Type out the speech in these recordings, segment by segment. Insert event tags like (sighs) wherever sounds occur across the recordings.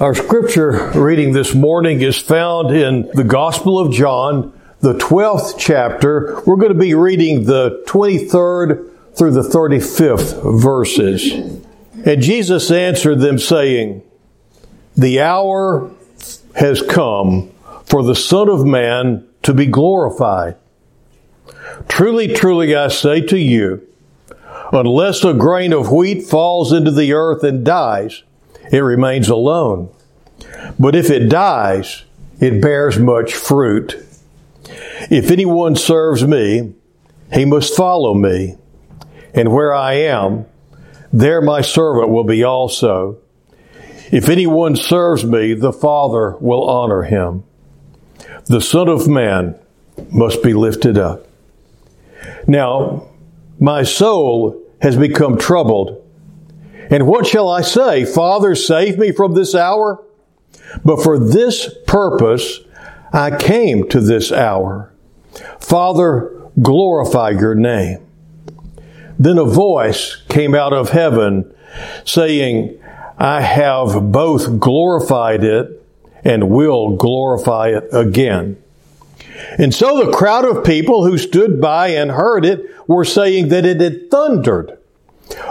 Our scripture reading this morning is found in the Gospel of John, the 12th chapter. We're going to be reading the 23rd through the 35th verses. And Jesus answered them saying, The hour has come for the Son of Man to be glorified. Truly, truly, I say to you, unless a grain of wheat falls into the earth and dies, it remains alone. But if it dies, it bears much fruit. If anyone serves me, he must follow me. And where I am, there my servant will be also. If anyone serves me, the Father will honor him. The Son of Man must be lifted up. Now, my soul has become troubled. And what shall I say? Father, save me from this hour? But for this purpose I came to this hour. Father, glorify your name. Then a voice came out of heaven saying, I have both glorified it and will glorify it again. And so the crowd of people who stood by and heard it were saying that it had thundered.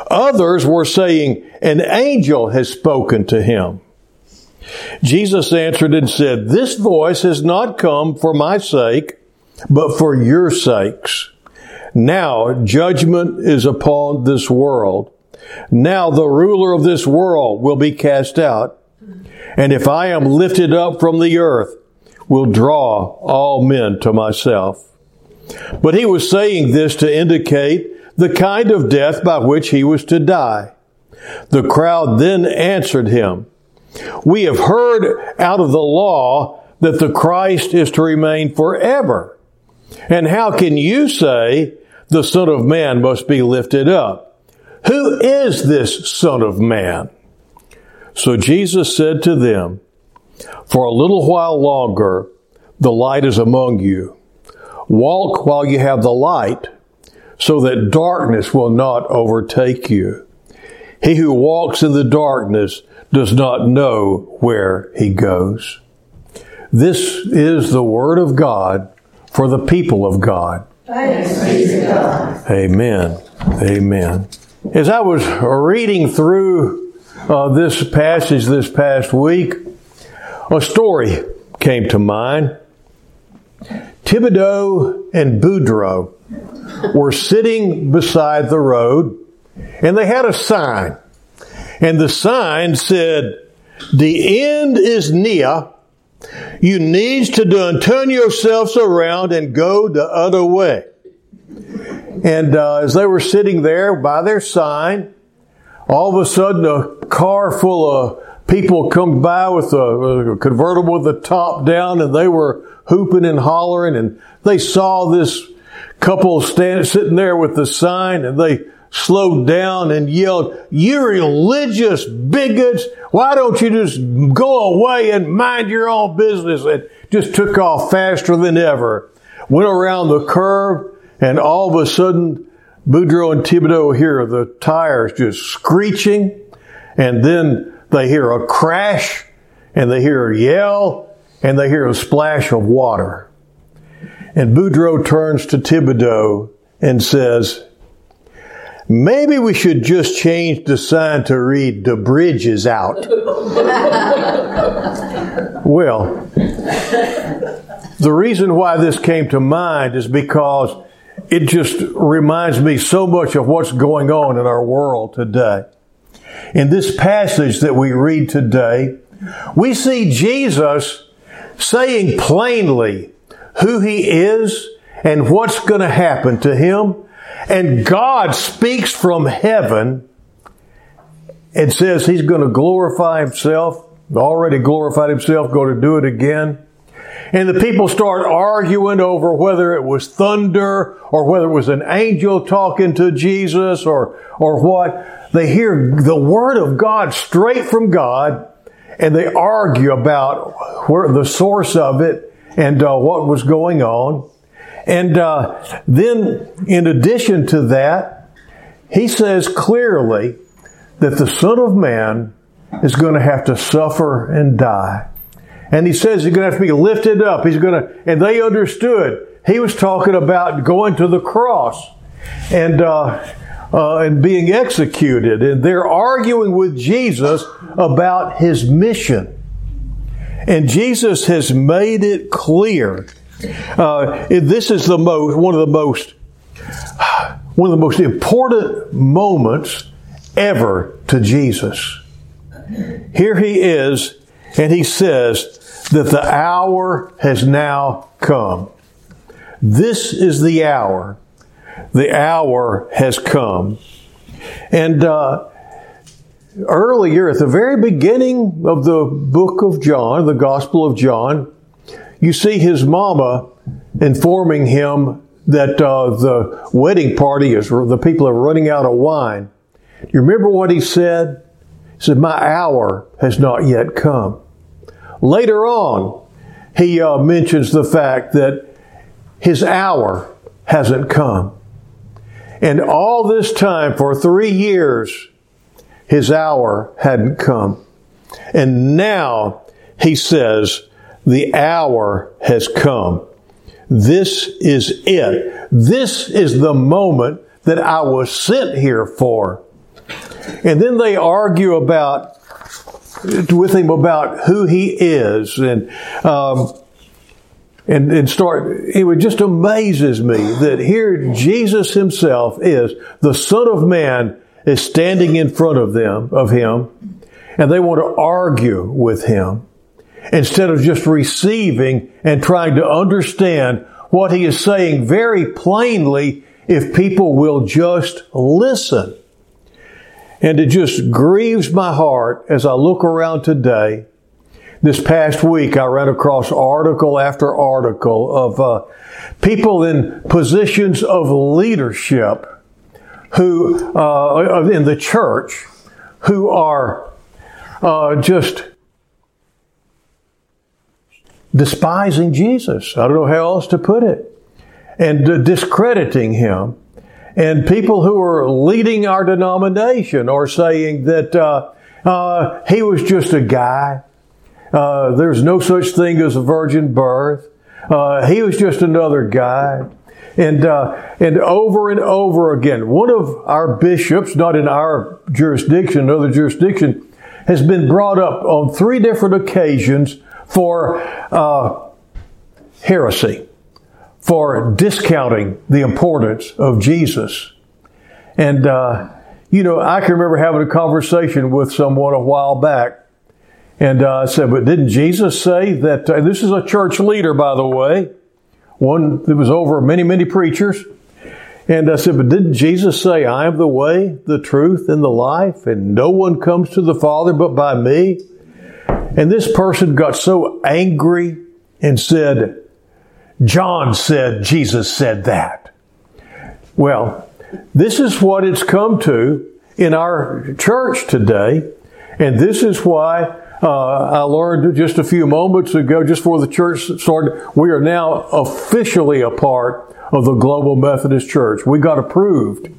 Others were saying, an angel has spoken to him. Jesus answered and said, This voice has not come for my sake, but for your sakes. Now judgment is upon this world. Now the ruler of this world will be cast out. And if I am lifted up from the earth, will draw all men to myself. But he was saying this to indicate the kind of death by which he was to die. The crowd then answered him, We have heard out of the law that the Christ is to remain forever. And how can you say the Son of Man must be lifted up? Who is this Son of Man? So Jesus said to them, For a little while longer the light is among you. Walk while you have the light, so that darkness will not overtake you. He who walks in the darkness does not know where he goes. This is the word of God for the people of God. God. Amen. Amen. As I was reading through uh, this passage this past week, a story came to mind. Thibodeau and Boudreaux were sitting beside the road and they had a sign. And the sign said, the end is near. You need to turn yourselves around and go the other way. And uh, as they were sitting there by their sign, all of a sudden a car full of people come by with a, convertible with the top down and they were hooping and hollering and they saw this couple standing sitting there with the sign and they slowed down and yelled, you religious bigots, why don't you just go away and mind your own business? And just took off faster than ever. Went around the curve and all of a sudden, Boudreaux and Thibodeau hear the tires just screeching and then they hear a crash and they hear a yell and they hear a splash of water. And Boudreaux turns to Thibodeau and says, Maybe we should just change the sign to read, the bridge is out. (laughs) well, the reason why this came to mind is because it just reminds me so much of what's going on in our world today. In this passage that we read today, we see Jesus saying plainly who he is and what's going to happen to him and God speaks from heaven and says he's going to glorify himself, already glorified himself, going to do it again. And the people start arguing over whether it was thunder or whether it was an angel talking to Jesus or, or what. They hear the word of God straight from God and they argue about where the source of it and uh, what was going on. And uh, then, in addition to that, he says clearly that the Son of Man is going to have to suffer and die. And he says he's going to have to be lifted up. He's going to, and they understood. He was talking about going to the cross and, uh, uh, and being executed. And they're arguing with Jesus about his mission. And Jesus has made it clear. Uh, this is the most, one of the most, one of the most important moments ever to Jesus. Here he is, and he says that the hour has now come. This is the hour. The hour has come. And uh, earlier, at the very beginning of the book of John, the Gospel of John, you see his mama informing him that uh, the wedding party is, the people are running out of wine. You remember what he said? He said, My hour has not yet come. Later on, he uh, mentions the fact that his hour hasn't come. And all this time, for three years, his hour hadn't come. And now he says, the hour has come. This is it. This is the moment that I was sent here for. And then they argue about with him about who he is and um, and, and start it would just amazes me that here Jesus himself is the Son of Man is standing in front of them of him and they want to argue with him instead of just receiving and trying to understand what he is saying very plainly if people will just listen. And it just grieves my heart as I look around today. This past week, I ran across article after article of uh, people in positions of leadership who, uh, in the church, who are uh, just despising Jesus. I don't know how else to put it. And uh, discrediting him and people who are leading our denomination are saying that uh, uh, he was just a guy. Uh, there's no such thing as a virgin birth. Uh, he was just another guy. And, uh, and over and over again, one of our bishops, not in our jurisdiction, another jurisdiction, has been brought up on three different occasions for uh, heresy for discounting the importance of Jesus. And, uh, you know, I can remember having a conversation with someone a while back. And uh, I said, but didn't Jesus say that, uh, this is a church leader, by the way, one that was over many, many preachers. And I said, but didn't Jesus say, I am the way, the truth, and the life, and no one comes to the Father but by me? And this person got so angry and said, John said Jesus said that. Well, this is what it's come to in our church today, and this is why uh, I learned just a few moments ago, just before the church started, we are now officially a part of the Global Methodist Church. We got approved.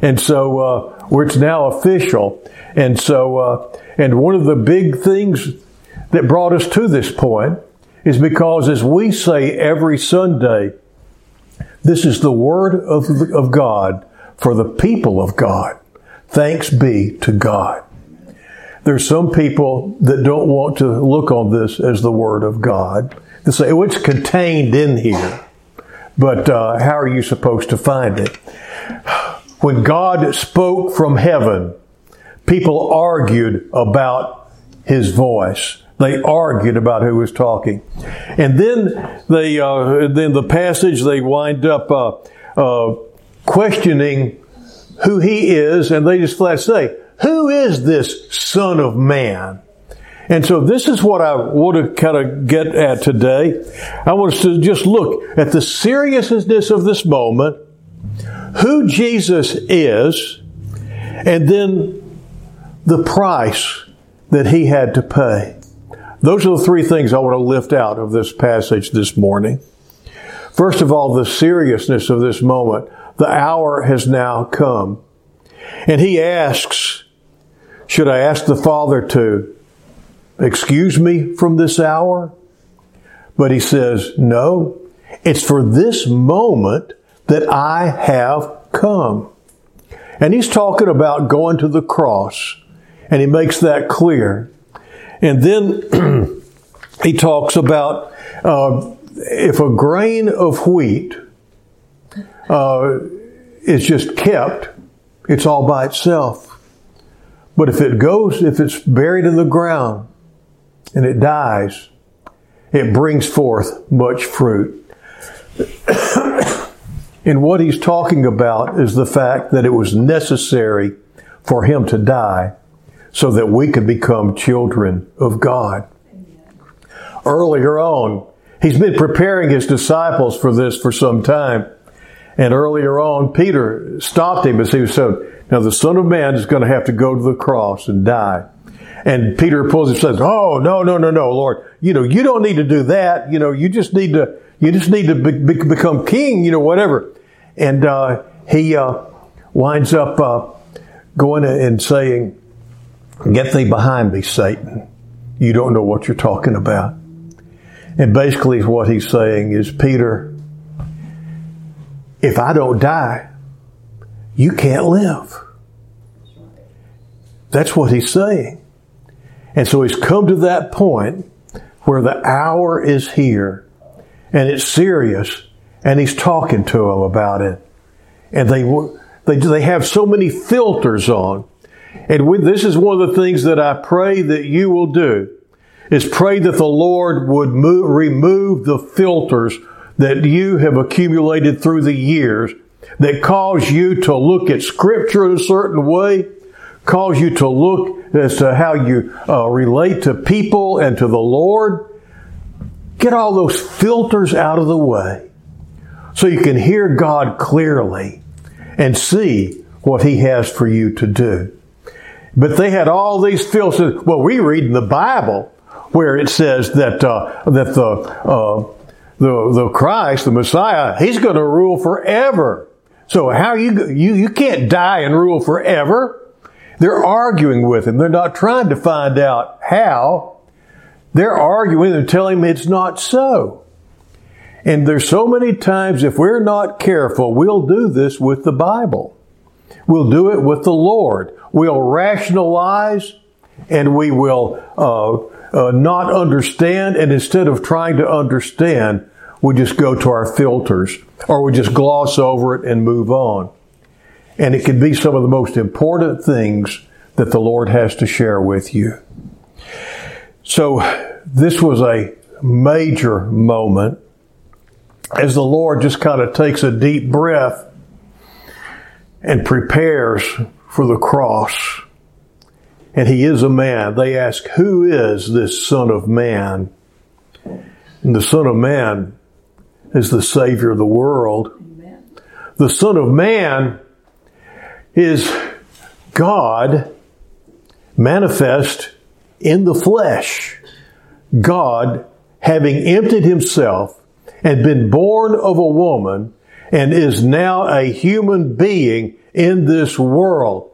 And so uh, it's now official. And so, uh, and one of the big things that brought us to this point is because as we say every Sunday, this is the word of, of God for the people of God. Thanks be to God. There's some people that don't want to look on this as the word of God. They say, oh, it's contained in here. But uh, how are you supposed to find it? When God spoke from heaven, people argued about his voice. They argued about who was talking. And then they, uh, then the passage, they wind up uh, uh, questioning who he is, and they just flat say, Who is this Son of Man? And so this is what I want to kind of get at today. I want us to just look at the seriousness of this moment, who Jesus is, and then the price that he had to pay. Those are the three things I want to lift out of this passage this morning. First of all, the seriousness of this moment. The hour has now come. And he asks should I ask the Father to excuse me from this hour? But he says, no, it's for this moment that I have come. And he's talking about going to the cross, and he makes that clear. And then (clears throat) he talks about uh, if a grain of wheat uh, is just kept, it's all by itself. But if it goes, if it's buried in the ground and it dies, it brings forth much fruit. (coughs) and what he's talking about is the fact that it was necessary for him to die so that we could become children of God. Earlier on, he's been preparing his disciples for this for some time. And earlier on, Peter stopped him as he was saying, now the Son of Man is going to have to go to the cross and die. And Peter pulls and says, Oh, no, no, no, no, Lord. You know, you don't need to do that. You know, you just need to, you just need to be, be, become king, you know, whatever. And, uh, he, uh, winds up, uh, going and saying, Get thee behind me, Satan. You don't know what you're talking about. And basically what he's saying is, Peter, if I don't die, you can't live. That's what he's saying. And so he's come to that point where the hour is here and it's serious and he's talking to them about it. And they, they, they have so many filters on. And this is one of the things that I pray that you will do is pray that the Lord would move, remove the filters that you have accumulated through the years that cause you to look at Scripture in a certain way, cause you to look as to how you uh, relate to people and to the Lord. Get all those filters out of the way so you can hear God clearly and see what He has for you to do. But they had all these filters. Well, we read in the Bible where it says that uh, that the uh, the the Christ, the Messiah, He's going to rule forever. So how you, you, you can't die and rule forever. They're arguing with him. They're not trying to find out how. They're arguing and telling him it's not so. And there's so many times if we're not careful, we'll do this with the Bible. We'll do it with the Lord. We'll rationalize and we will uh, uh, not understand. And instead of trying to understand, we just go to our filters or we just gloss over it and move on. And it can be some of the most important things that the Lord has to share with you. So this was a major moment as the Lord just kind of takes a deep breath and prepares for the cross. And he is a man. They ask, Who is this Son of Man? And the Son of Man is the Savior of the world. Amen. The Son of Man is God manifest in the flesh. God having emptied himself and been born of a woman and is now a human being in this world.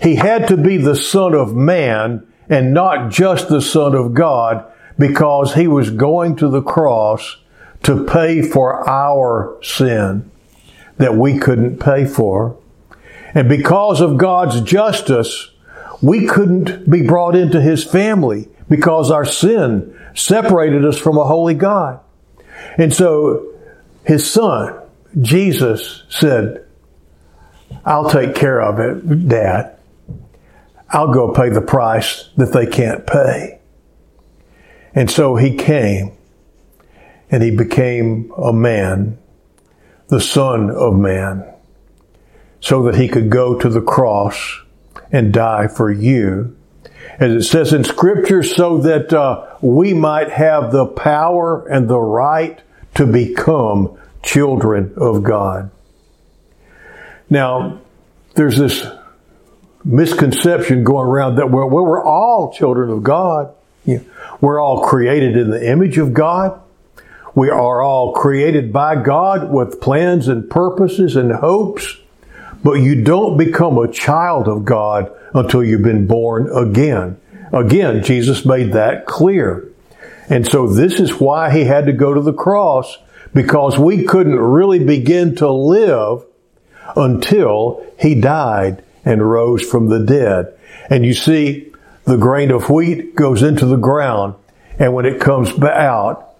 He had to be the Son of Man and not just the Son of God because he was going to the cross to pay for our sin that we couldn't pay for. And because of God's justice, we couldn't be brought into His family because our sin separated us from a holy God. And so His Son, Jesus, said, I'll take care of it, Dad. I'll go pay the price that they can't pay. And so He came and he became a man, the Son of Man, so that he could go to the cross and die for you. As it says in Scripture, so that uh, we might have the power and the right to become children of God. Now, there's this misconception going around that we're, we're all children of God. We're all created in the image of God. We are all created by God with plans and purposes and hopes. But you don't become a child of God until you've been born again. Again, Jesus made that clear. And so this is why he had to go to the cross because we couldn't really begin to live until he died and rose from the dead. And you see, the grain of wheat goes into the ground, and when it comes out,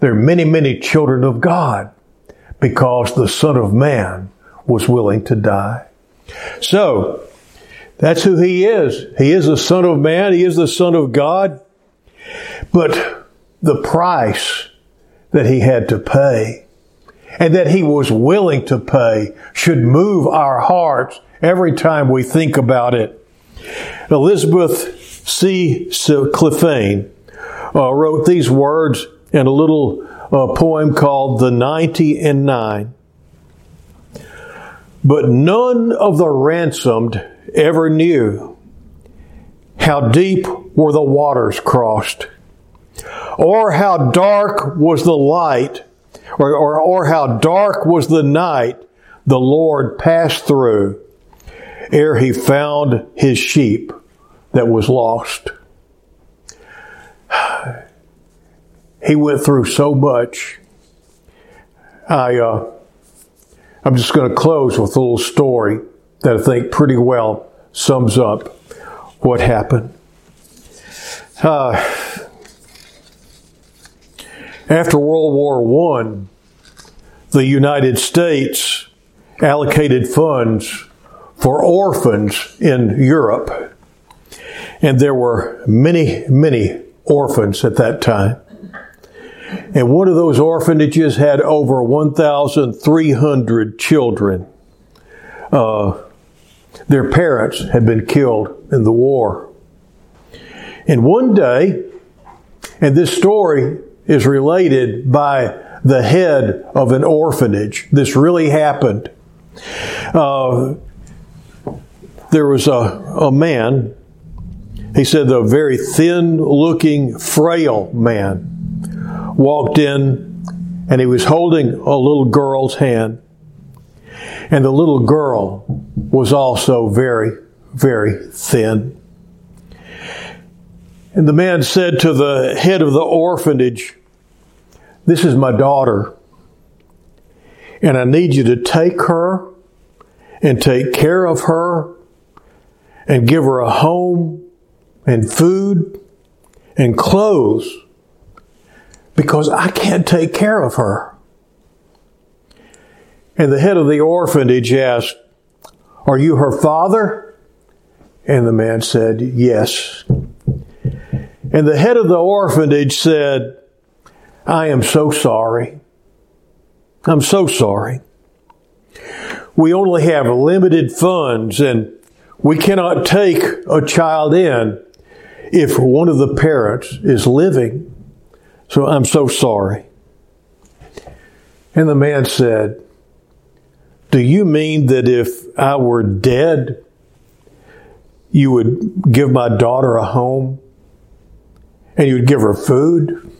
there are many, many children of God because the Son of Man was willing to die. So, that's who he is. He is the Son of Man. He is the Son of God. But the price that he had to pay and that he was willing to pay should move our hearts every time we think about it. Elizabeth C. Clephane uh, wrote these words in a little uh, poem called The Ninety and Nine. But none of the ransomed ever knew how deep were the waters crossed, or how dark was the light, or, or, or how dark was the night the Lord passed through ere he found his sheep that was lost. (sighs) He went through so much. I, uh, I'm just going to close with a little story that I think pretty well sums up what happened. Uh, after World War I, the United States allocated funds for orphans in Europe. And there were many, many orphans at that time. And one of those orphanages had over 1,300 children. Uh, their parents had been killed in the war. And one day, and this story is related by the head of an orphanage. This really happened. Uh, there was a, a man, he said, a very thin looking, frail man walked in and he was holding a little girl's hand. And the little girl was also very, very thin. And the man said to the head of the orphanage, This is my daughter, and I need you to take her and take care of her and give her a home and food and clothes because I can't take care of her. And the head of the orphanage asked, Are you her father? And the man said, Yes. And the head of the orphanage said, I am so sorry. I'm so sorry. We only have limited funds and we cannot take a child in if one of the parents is living. So I'm so sorry. And the man said, Do you mean that if I were dead, you would give my daughter a home and you'd give her food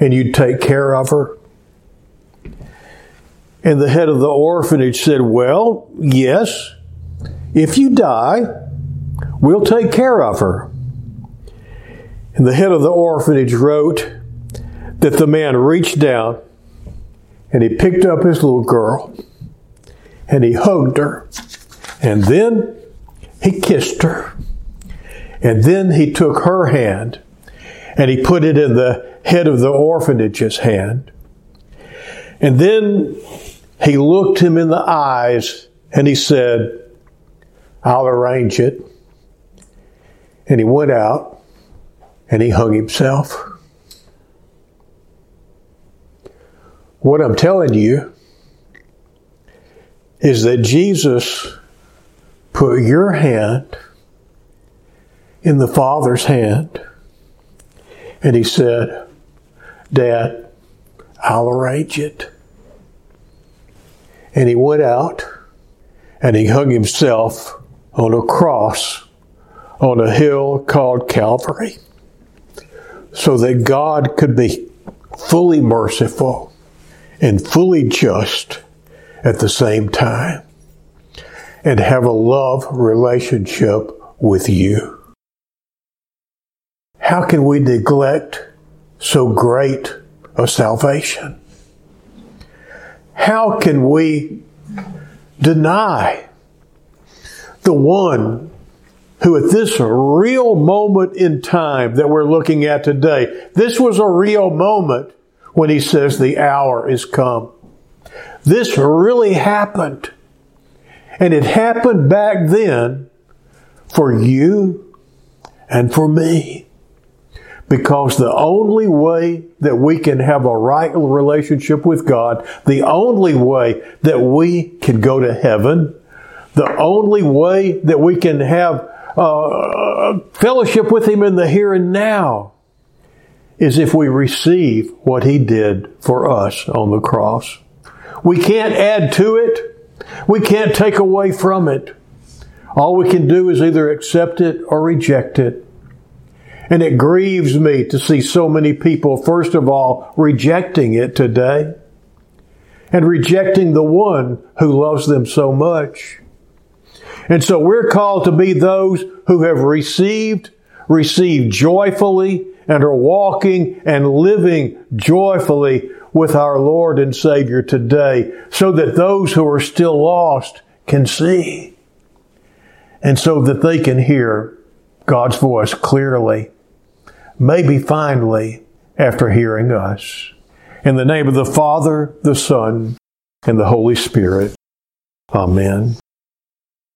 and you'd take care of her? And the head of the orphanage said, Well, yes. If you die, we'll take care of her. And the head of the orphanage wrote that the man reached down and he picked up his little girl and he hugged her and then he kissed her. And then he took her hand and he put it in the head of the orphanage's hand. And then he looked him in the eyes and he said, I'll arrange it. And he went out and he hung himself. What I'm telling you is that Jesus put your hand in the Father's hand and he said, Dad, I'll arrange it. And he went out and he hung himself on a cross on a hill called Calvary so that God could be fully merciful and fully just at the same time. and have a love relationship with you. How can we neglect so great a salvation? How can we deny the one who at this real moment in time that we're looking at today, this was a real moment when he says the hour is come. This really happened. And it happened back then for you and for me. Because the only way that we can have a right relationship with God, the only way that we can go to heaven, the only way that we can have uh, fellowship with Him in the here and now is if we receive what He did for us on the cross. We can't add to it. We can't take away from it. All we can do is either accept it or reject it. And it grieves me to see so many people, first of all, rejecting it today and rejecting the one who loves them so much. And so we're called to be those who have received, received joyfully, and are walking and living joyfully with our Lord and Savior today so that those who are still lost can see and so that they can hear God's voice clearly, maybe finally after hearing us. In the name of the Father, the Son, and the Holy Spirit. Amen.